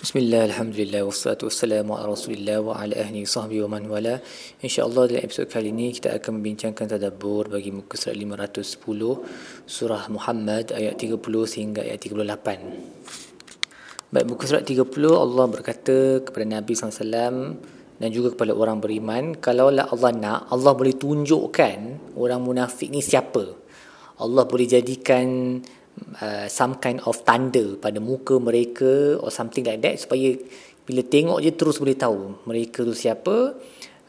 Bismillah, Alhamdulillah, wassalatu wassalamu ala rasulillah wa ala ahli sahbihi wa man wala. InsyaAllah dalam episod kali ini kita akan membincangkan tadabbur bagi muka surat 510 Surah Muhammad ayat 30 sehingga ayat 38 Baik, muka surat 30 Allah berkata kepada Nabi SAW dan juga kepada orang beriman Kalaulah Allah nak, Allah boleh tunjukkan orang munafik ni siapa. Allah boleh jadikan uh, some kind of tanda pada muka mereka or something like that supaya bila tengok je terus boleh tahu mereka tu siapa.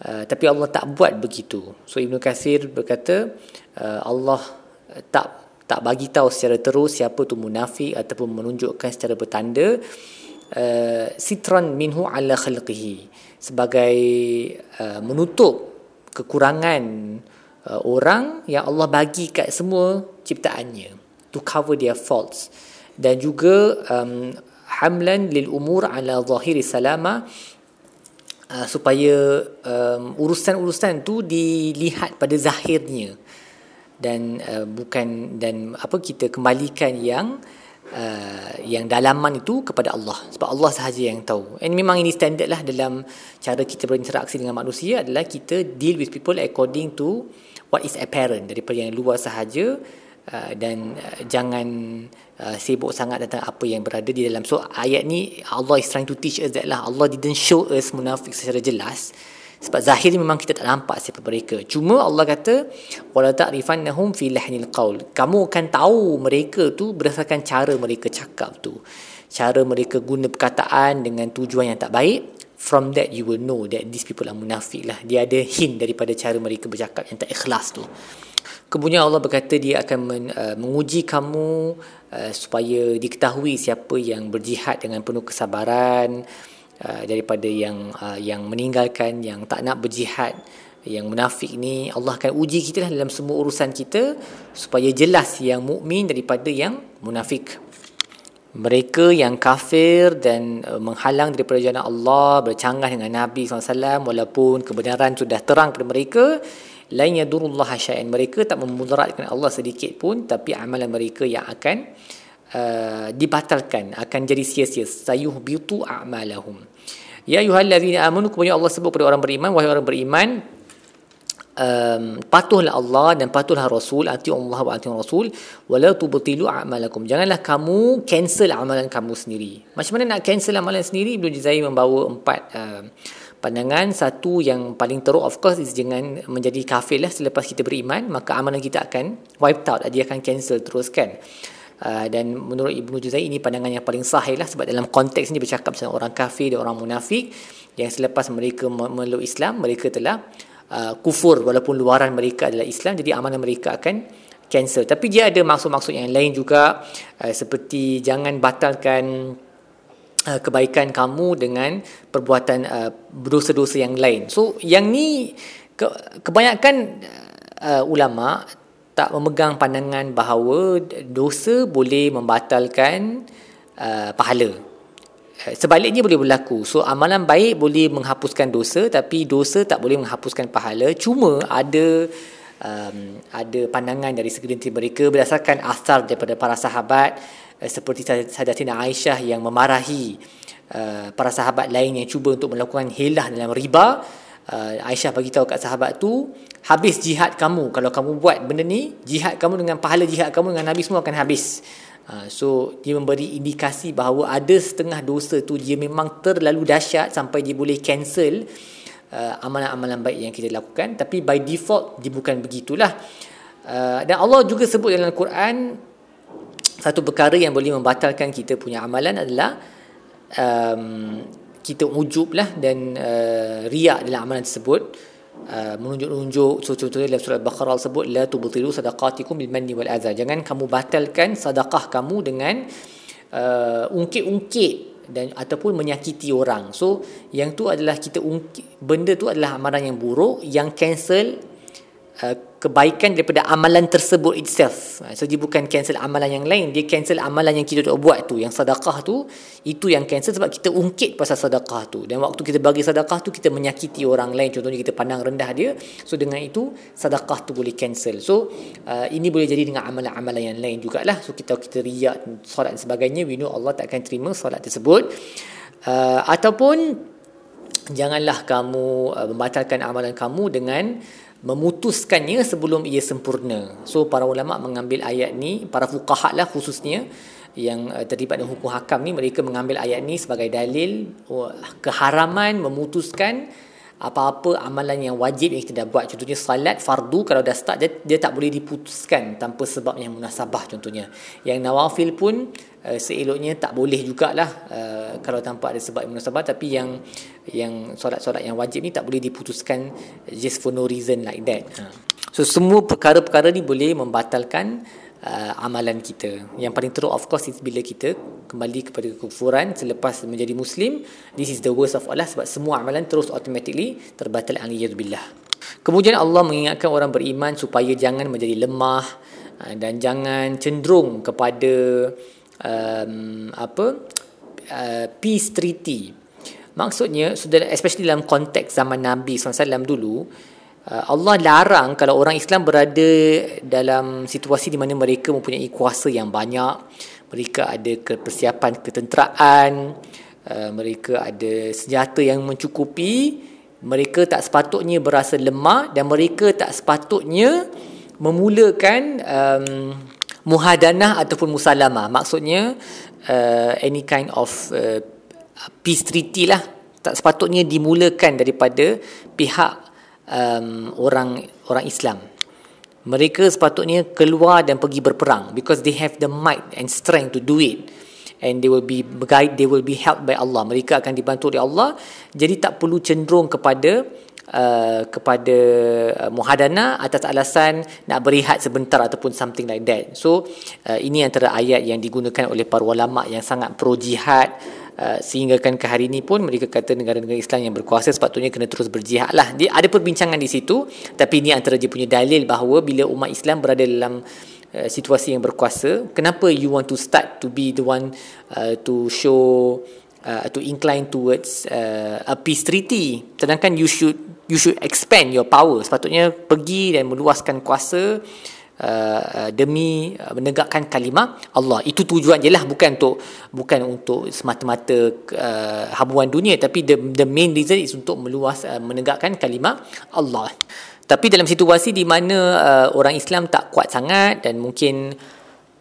Uh, tapi Allah tak buat begitu. So Ibnu Kathir berkata uh, Allah tak tak bagi tahu secara terus siapa tu munafik ataupun menunjukkan secara bertanda uh, sitran minhu ala khalqihi. Sebagai uh, menutup kekurangan uh, orang yang Allah bagi kat semua ciptaannya to cover their faults. Dan juga um, hamlan lil umur ala zahiri salama uh, supaya um, urusan-urusan tu dilihat pada zahirnya. Dan uh, bukan dan apa kita kembalikan yang Uh, yang dalaman itu kepada Allah. Sebab Allah sahaja yang tahu. And memang ini standard lah dalam cara kita berinteraksi dengan manusia adalah kita deal with people according to what is apparent. Daripada yang luar sahaja Uh, dan uh, jangan uh, sibuk sangat tentang apa yang berada di dalam. So ayat ni Allah is trying to teach us that lah. Allah didn't show us munafik secara jelas. Sebab zahir memang kita tak nampak siapa mereka. Cuma Allah kata wala ta'rifannahum fi lahnil qaul. Kamu akan tahu mereka tu berdasarkan cara mereka cakap tu. Cara mereka guna perkataan dengan tujuan yang tak baik. From that you will know that these people are munafik lah. Dia ada hint daripada cara mereka bercakap yang tak ikhlas tu. Kemudian Allah berkata dia akan men, uh, menguji kamu uh, supaya diketahui siapa yang berjihad dengan penuh kesabaran uh, daripada yang uh, yang meninggalkan yang tak nak berjihad yang munafik ni. Allah akan uji kita lah dalam semua urusan kita supaya jelas yang mukmin daripada yang munafik. Mereka yang kafir dan uh, menghalang daripada jalan Allah bercanggah dengan Nabi SAW walaupun kebenaran sudah terang kepada mereka lain yadurullah syai'an. Mereka tak memudaratkan Allah sedikit pun tapi amalan mereka yang akan uh, dibatalkan akan jadi sia-sia. Sayuhbitu a'malahum. Ya ayyuhallazina amanu kemudian Allah sebut kepada orang beriman wahai orang beriman um, patuhlah Allah dan patuhlah Rasul ati Allah wa ati Rasul wala tubtilu a'malakum. Janganlah kamu cancel amalan kamu sendiri. Macam mana nak cancel amalan sendiri? Ibnu Juzai membawa empat uh, pandangan satu yang paling teruk of course is jangan menjadi kafir lah selepas kita beriman maka amalan kita akan wiped out dia akan cancel terus kan? Uh, dan menurut Ibnu Juzai ini pandangan yang paling sahih lah sebab dalam konteks ini bercakap tentang orang kafir dan orang munafik yang selepas mereka memeluk Islam mereka telah uh, kufur walaupun luaran mereka adalah Islam jadi amalan mereka akan cancel. Tapi dia ada maksud-maksud yang lain juga uh, seperti jangan batalkan Uh, kebaikan kamu dengan perbuatan uh, dosa-dosa yang lain. So yang ni ke, kebanyakan uh, ulama tak memegang pandangan bahawa dosa boleh membatalkan uh, pahala. Uh, sebaliknya boleh berlaku. So amalan baik boleh menghapuskan dosa tapi dosa tak boleh menghapuskan pahala. Cuma ada um, ada pandangan dari segelintir mereka berdasarkan asar daripada para sahabat Eh, seperti Sadatina Aisyah yang memarahi uh, para sahabat lain yang cuba untuk melakukan hilah dalam riba uh, Aisyah bagi tahu kat sahabat tu habis jihad kamu. Kalau kamu buat benda ni jihad kamu dengan pahala jihad kamu dengan Nabi semua akan habis. So dia memberi indikasi bahawa ada setengah dosa tu dia memang terlalu dahsyat sampai dia boleh cancel uh, amalan-amalan baik yang kita lakukan. Tapi by default dia bukan begitulah. Uh, dan Allah juga sebut dalam Al-Quran satu perkara yang boleh membatalkan kita punya amalan adalah um, kita ujub lah dan uh, riak dalam amalan tersebut uh, menunjuk-nunjuk contoh-contohnya dalam surah Al-Baqarah sebut la tubtilu sadaqatikum bil manni wal adha jangan kamu batalkan sedekah kamu dengan uh, ungkit-ungkit dan ataupun menyakiti orang. So yang tu adalah kita ungkit benda tu adalah amalan yang buruk yang cancel uh, kebaikan daripada amalan tersebut itself. Ha, so dia bukan cancel amalan yang lain, dia cancel amalan yang kita dah buat tu, yang sedekah tu, itu yang cancel sebab kita ungkit pasal sedekah tu. Dan waktu kita bagi sedekah tu kita menyakiti orang lain, contohnya kita pandang rendah dia. So dengan itu sedekah tu boleh cancel. So uh, ini boleh jadi dengan amalan-amalan yang lain jugalah. So kita kita riak solat dan sebagainya, we know Allah tak akan terima solat tersebut. uh, ataupun janganlah kamu uh, membatalkan amalan kamu dengan memutuskannya sebelum ia sempurna. So para ulama mengambil ayat ni, para fuqaha lah khususnya yang uh, terlibat dengan hukum hakam ni mereka mengambil ayat ni sebagai dalil uh, keharaman memutuskan apa-apa amalan yang wajib yang kita dah buat. Contohnya salat fardu kalau dah start dia, dia tak boleh diputuskan tanpa sebab yang munasabah contohnya. Yang nawafil pun uh, seeloknya tak boleh jugalah uh, kalau tanpa ada sebab yang munasabah. Tapi yang yang solat-solat yang wajib ni tak boleh diputuskan just for no reason like that. Ha. so semua perkara-perkara ni boleh membatalkan uh, amalan kita. Yang paling teruk of course is bila kita kembali kepada kekufuran selepas menjadi muslim, this is the worst of Allah sebab semua amalan terus automatically terbatal billah. Kemudian Allah mengingatkan orang beriman supaya jangan menjadi lemah uh, dan jangan cenderung kepada um, apa uh, peace treaty. Maksudnya, especially dalam konteks zaman Nabi SAW dulu, Allah larang kalau orang Islam berada dalam situasi di mana mereka mempunyai kuasa yang banyak, mereka ada persiapan ketenteraan, uh, mereka ada senjata yang mencukupi, mereka tak sepatutnya berasa lemah dan mereka tak sepatutnya memulakan um, muhadanah ataupun musalamah. Maksudnya uh, any kind of uh, peace treaty lah. Tak sepatutnya dimulakan daripada pihak um, orang orang Islam. Mereka sepatutnya keluar dan pergi berperang because they have the might and strength to do it and they will be guide they will be helped by Allah. Mereka akan dibantu oleh Allah. Jadi tak perlu cenderung kepada uh, kepada uh, muhadana atas alasan nak berehat sebentar ataupun something like that. So uh, ini antara ayat yang digunakan oleh para ulama yang sangat pro jihad Uh, sehingga kan ke hari ini pun mereka kata negara-negara Islam yang berkuasa sepatutnya kena terus berjihad lah. Dia ada perbincangan di situ tapi ini antara dia punya dalil bahawa bila umat Islam berada dalam uh, situasi yang berkuasa, kenapa you want to start to be the one uh, to show uh, to incline towards uh, a peace treaty sedangkan you should you should expand your power sepatutnya pergi dan meluaskan kuasa Uh, demi uh, menegakkan kalimah Allah. Itu tujuan je lah bukan untuk bukan untuk semata-mata uh, habuan dunia. Tapi the, the main reason is untuk meluas uh, menegakkan kalimah Allah. Tapi dalam situasi di mana uh, orang Islam tak kuat sangat dan mungkin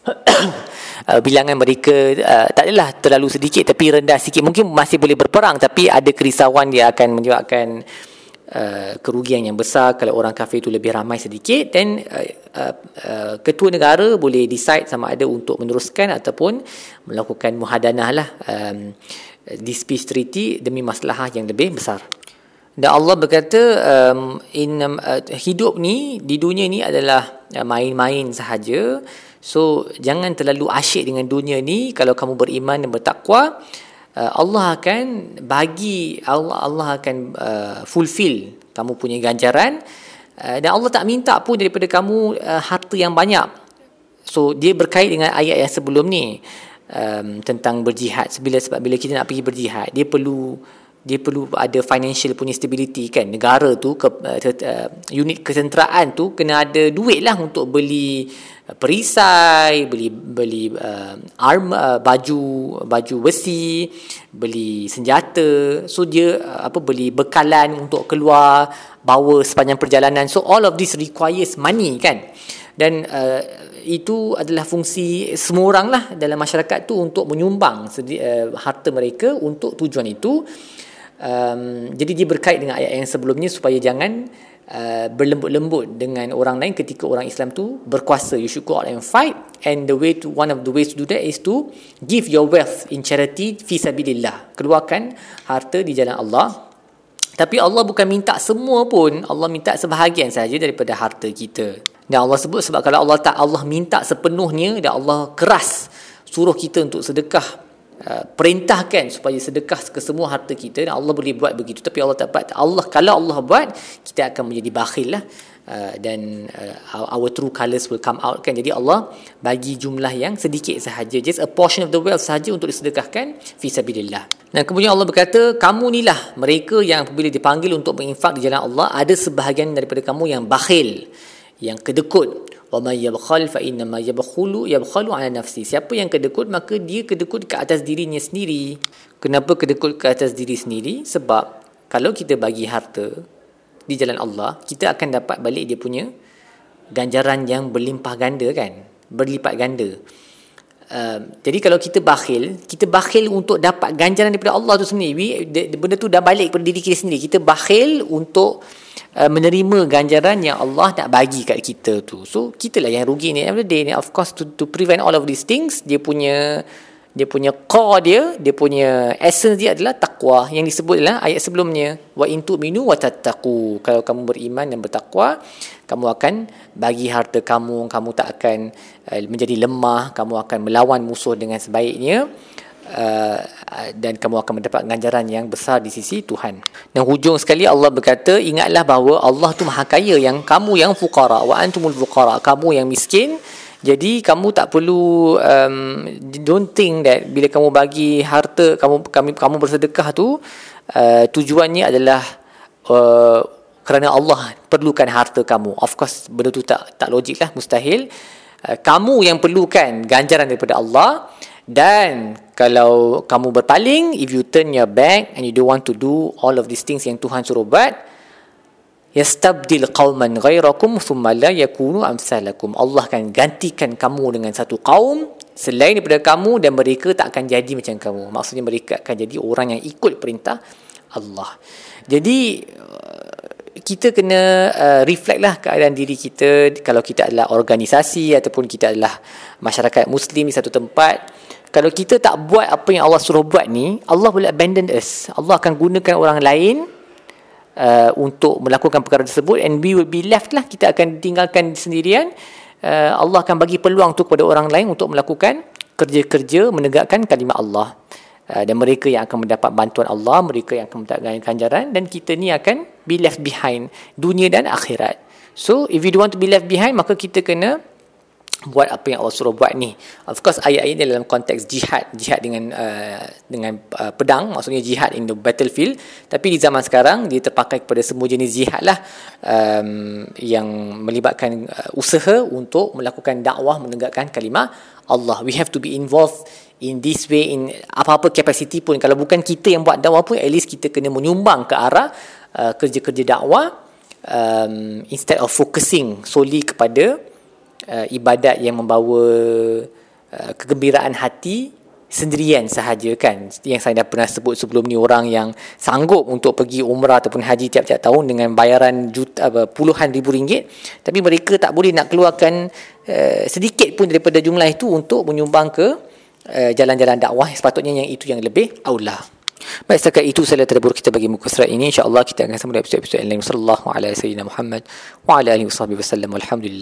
uh, bilangan mereka uh, tak adalah terlalu sedikit tapi rendah sikit. Mungkin masih boleh berperang tapi ada kerisauan dia akan menyebabkan Uh, kerugian yang besar kalau orang kafir itu lebih ramai sedikit dan uh, uh, uh, ketua negara boleh decide sama ada untuk meneruskan ataupun melakukan muhadanah lah um, peace treaty demi masalah yang lebih besar. Dan Allah berkata um, in, um, uh, hidup ni di dunia ni adalah uh, main-main sahaja. So jangan terlalu asyik dengan dunia ni. Kalau kamu beriman dan bertakwa uh, Allah akan bagi Allah Allah akan uh, fulfill kamu punya ganjaran. Uh, dan Allah tak minta pun daripada kamu uh, harta yang banyak. So dia berkait dengan ayat yang sebelum ni um, tentang berjihad. Sebila sebab bila kita nak pergi berjihad dia perlu dia perlu ada financial punya stability kan. Negara tu ke, uh, unit kesenteraan tu kena ada duit lah untuk beli perisai beli beli uh, arm uh, baju baju besi beli senjata. So dia uh, apa beli bekalan untuk keluar bawa sepanjang perjalanan. So all of this requires money kan. Dan uh, itu adalah fungsi semua orang lah dalam masyarakat tu untuk menyumbang sedi- uh, harta mereka untuk tujuan itu um, jadi dia berkait dengan ayat yang sebelumnya supaya jangan uh, berlembut-lembut dengan orang lain ketika orang Islam tu berkuasa. You should go out and fight and the way to one of the ways to do that is to give your wealth in charity fi sabilillah keluarkan harta di jalan Allah. Tapi Allah bukan minta semua pun. Allah minta sebahagian saja daripada harta kita. Dan Allah sebut sebab kalau Allah tak Allah minta sepenuhnya dan Allah keras suruh kita untuk sedekah Uh, perintahkan supaya sedekah ke semua harta kita Allah boleh buat begitu. Tapi Allah tak buat. Allah kalau Allah buat kita akan menjadi bakhil lah. Uh, dan uh, our true colours will come out kan. Jadi Allah bagi jumlah yang sedikit sahaja. Just a portion of the wealth sahaja untuk disedekahkan fi sabilillah. Dan kemudian Allah berkata kamu inilah mereka yang apabila dipanggil untuk menginfak di jalan Allah ada sebahagian daripada kamu yang bakhil yang kedekut wa man yabkhal fa inna ma yabkhulu yabkhalu ala nafsi. Siapa yang kedekut maka dia kedekut ke atas dirinya sendiri. Kenapa kedekut ke atas diri sendiri? Sebab kalau kita bagi harta di jalan Allah kita akan dapat balik dia punya ganjaran yang berlimpah ganda kan? Berlipat ganda. Uh, jadi kalau kita bakhil kita bakhil untuk dapat ganjaran daripada Allah tu sendiri. Benda tu dah balik kepada diri kita sendiri. Kita bakhil untuk Uh, menerima ganjaran yang Allah nak bagi kat kita tu. So, kita lah yang rugi ni. Every day ni, of course, to, to prevent all of these things, dia punya dia punya core dia, dia punya essence dia adalah takwa. Yang disebut adalah ayat sebelumnya. Wa intu minu wa tattaku. Kalau kamu beriman dan bertakwa, kamu akan bagi harta kamu, kamu tak akan uh, menjadi lemah, kamu akan melawan musuh dengan sebaiknya. Uh, dan kamu akan mendapat ganjaran yang besar di sisi Tuhan. Dan hujung sekali Allah berkata, ingatlah bahawa Allah tu maha kaya yang kamu yang fuqara wa antumul fuqara, kamu yang miskin. Jadi kamu tak perlu um, don't think that bila kamu bagi harta kamu kami kamu bersedekah tu uh, tujuannya adalah uh, kerana Allah perlukan harta kamu. Of course benda tu tak tak logik lah mustahil. Uh, kamu yang perlukan ganjaran daripada Allah dan kalau kamu berpaling, if you turn your back and you don't want to do all of these things yang Tuhan suruh buat, yastabdil qauman ghairakum thumma la yakunu amsalakum. Allah akan gantikan kamu dengan satu kaum selain daripada kamu dan mereka tak akan jadi macam kamu. Maksudnya mereka akan jadi orang yang ikut perintah Allah. Jadi kita kena uh, reflect lah keadaan diri kita kalau kita adalah organisasi ataupun kita adalah masyarakat muslim di satu tempat kalau kita tak buat apa yang Allah suruh buat ni Allah boleh abandon us. Allah akan gunakan orang lain uh, untuk melakukan perkara tersebut. And we will be left lah. Kita akan tinggalkan sendirian. Uh, Allah akan bagi peluang tu kepada orang lain untuk melakukan kerja-kerja menegakkan kalimah Allah. Uh, dan mereka yang akan mendapat bantuan Allah mereka yang akan mendapatkan ganjaran dan kita ni akan be left behind dunia dan akhirat. So if you don't want to be left behind maka kita kena buat apa yang Allah suruh buat ni. Of course ayat-ayat ini dalam konteks jihad, jihad dengan uh, dengan uh, pedang, maksudnya jihad in the battlefield. Tapi di zaman sekarang dia terpakai kepada semua jenis jihad lah um, yang melibatkan uh, usaha untuk melakukan dakwah menegakkan kalimah Allah. We have to be involved in this way in apa-apa capacity pun. Kalau bukan kita yang buat dakwah pun, at least kita kena menyumbang ke arah uh, kerja-kerja dakwah um, instead of focusing solely kepada uh, ibadat yang membawa uh, kegembiraan hati sendirian sahaja kan? Yang saya dah pernah sebut sebelum ni orang yang sanggup untuk pergi umrah ataupun haji tiap-tiap tahun dengan bayaran juta apa, puluhan ribu ringgit tapi mereka tak boleh nak keluarkan uh, sedikit pun daripada jumlah itu untuk menyumbang ke uh, jalan-jalan dakwah sepatutnya yang itu yang lebih aulah. Baik setakat itu saya terdebur kita bagi muka surat ini. insya-Allah kita akan sambung episod-episod lain. Sallallahu alaihi wasallam Muhammad wa ala alihi wasallam alamin